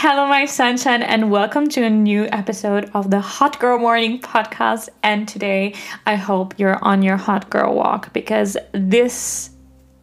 Hello, my sunshine, and welcome to a new episode of the Hot Girl Morning podcast. And today, I hope you're on your hot girl walk because this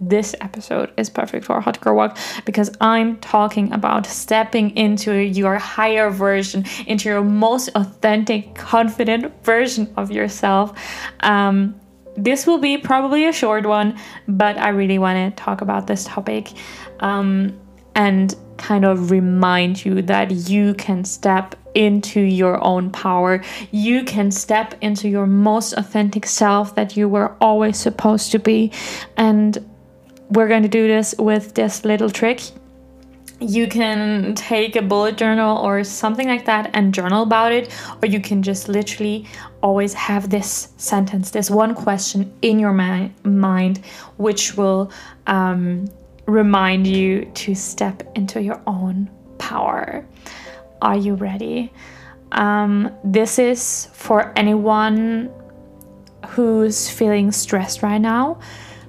this episode is perfect for a hot girl walk because I'm talking about stepping into your higher version, into your most authentic, confident version of yourself. Um, this will be probably a short one, but I really want to talk about this topic um, and kind of remind you that you can step into your own power. You can step into your most authentic self that you were always supposed to be. And we're going to do this with this little trick. You can take a bullet journal or something like that and journal about it, or you can just literally always have this sentence, this one question in your mi- mind, which will um, remind you to step into your own power. Are you ready? Um, this is for anyone who's feeling stressed right now,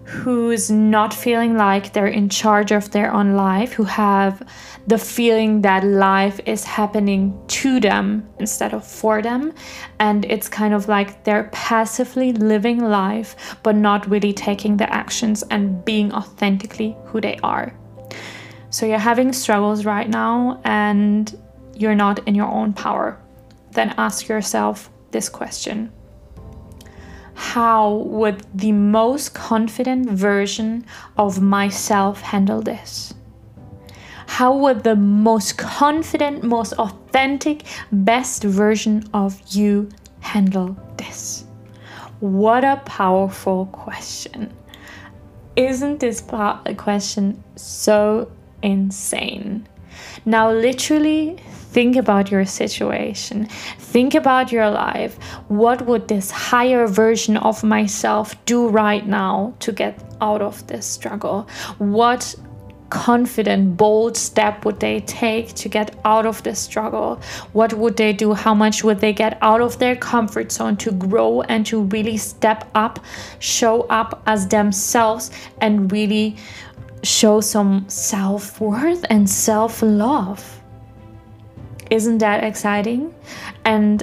who's not feeling like they're in charge of their own life, who have the feeling that life is happening to them instead of for them. And it's kind of like they're passively living life, but not really taking the actions and being authentically who they are. So you're having struggles right now and you're not in your own power. Then ask yourself this question How would the most confident version of myself handle this? how would the most confident, most authentic, best version of you handle this? What a powerful question. Isn't this part, question so insane? Now, literally, think about your situation. Think about your life. What would this higher version of myself do right now to get out of this struggle? What confident, bold step would they take to get out of this struggle? What would they do? How much would they get out of their comfort zone to grow and to really step up, show up as themselves, and really show some self worth and self love? Isn't that exciting? And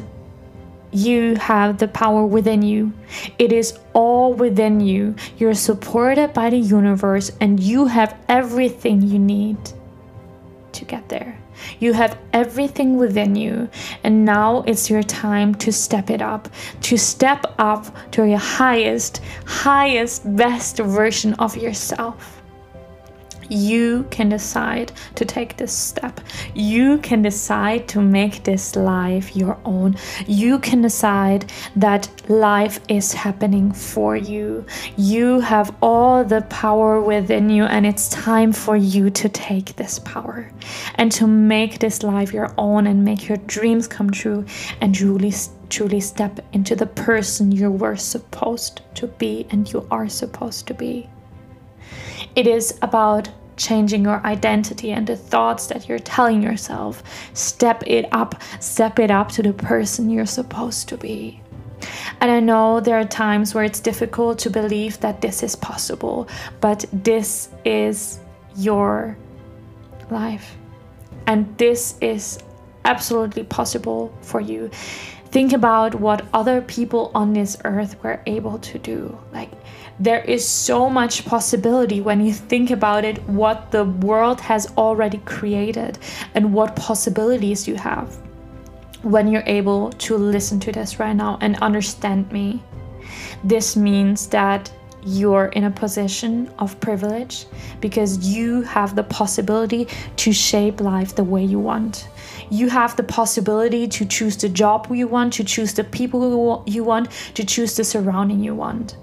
you have the power within you. It is all within you. You're supported by the universe, and you have everything you need to get there. You have everything within you, and now it's your time to step it up, to step up to your highest, highest, best version of yourself you can decide to take this step. You can decide to make this life your own. You can decide that life is happening for you. You have all the power within you, and it's time for you to take this power and to make this life your own and make your dreams come true and truly truly step into the person you were supposed to be and you are supposed to be. It is about changing your identity and the thoughts that you're telling yourself. Step it up, step it up to the person you're supposed to be. And I know there are times where it's difficult to believe that this is possible, but this is your life. And this is absolutely possible for you. Think about what other people on this earth were able to do. Like, there is so much possibility when you think about it, what the world has already created and what possibilities you have when you're able to listen to this right now and understand me. This means that you're in a position of privilege because you have the possibility to shape life the way you want. You have the possibility to choose the job you want, to choose the people you want, to choose the surrounding you want.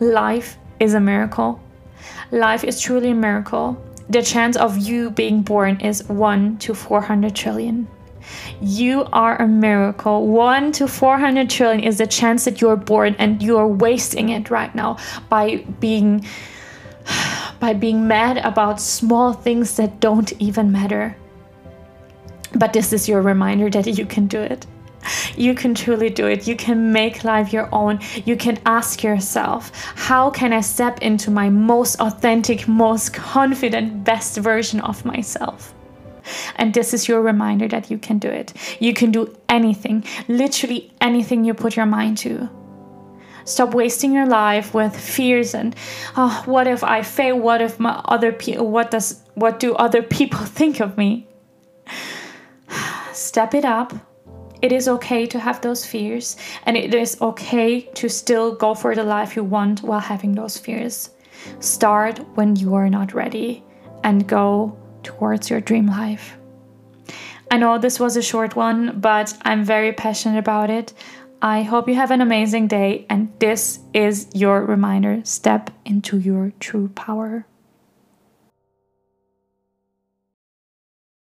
Life is a miracle. Life is truly a miracle. The chance of you being born is 1 to 400 trillion. You are a miracle. 1 to 400 trillion is the chance that you're born and you're wasting it right now by being by being mad about small things that don't even matter. But this is your reminder that you can do it. You can truly do it. You can make life your own. You can ask yourself, how can I step into my most authentic, most confident, best version of myself? And this is your reminder that you can do it. You can do anything, literally anything you put your mind to. Stop wasting your life with fears and oh, what if I fail? What if my other people? What does what do other people think of me? Step it up. It is okay to have those fears, and it is okay to still go for the life you want while having those fears. Start when you are not ready and go towards your dream life. I know this was a short one, but I'm very passionate about it. I hope you have an amazing day, and this is your reminder step into your true power.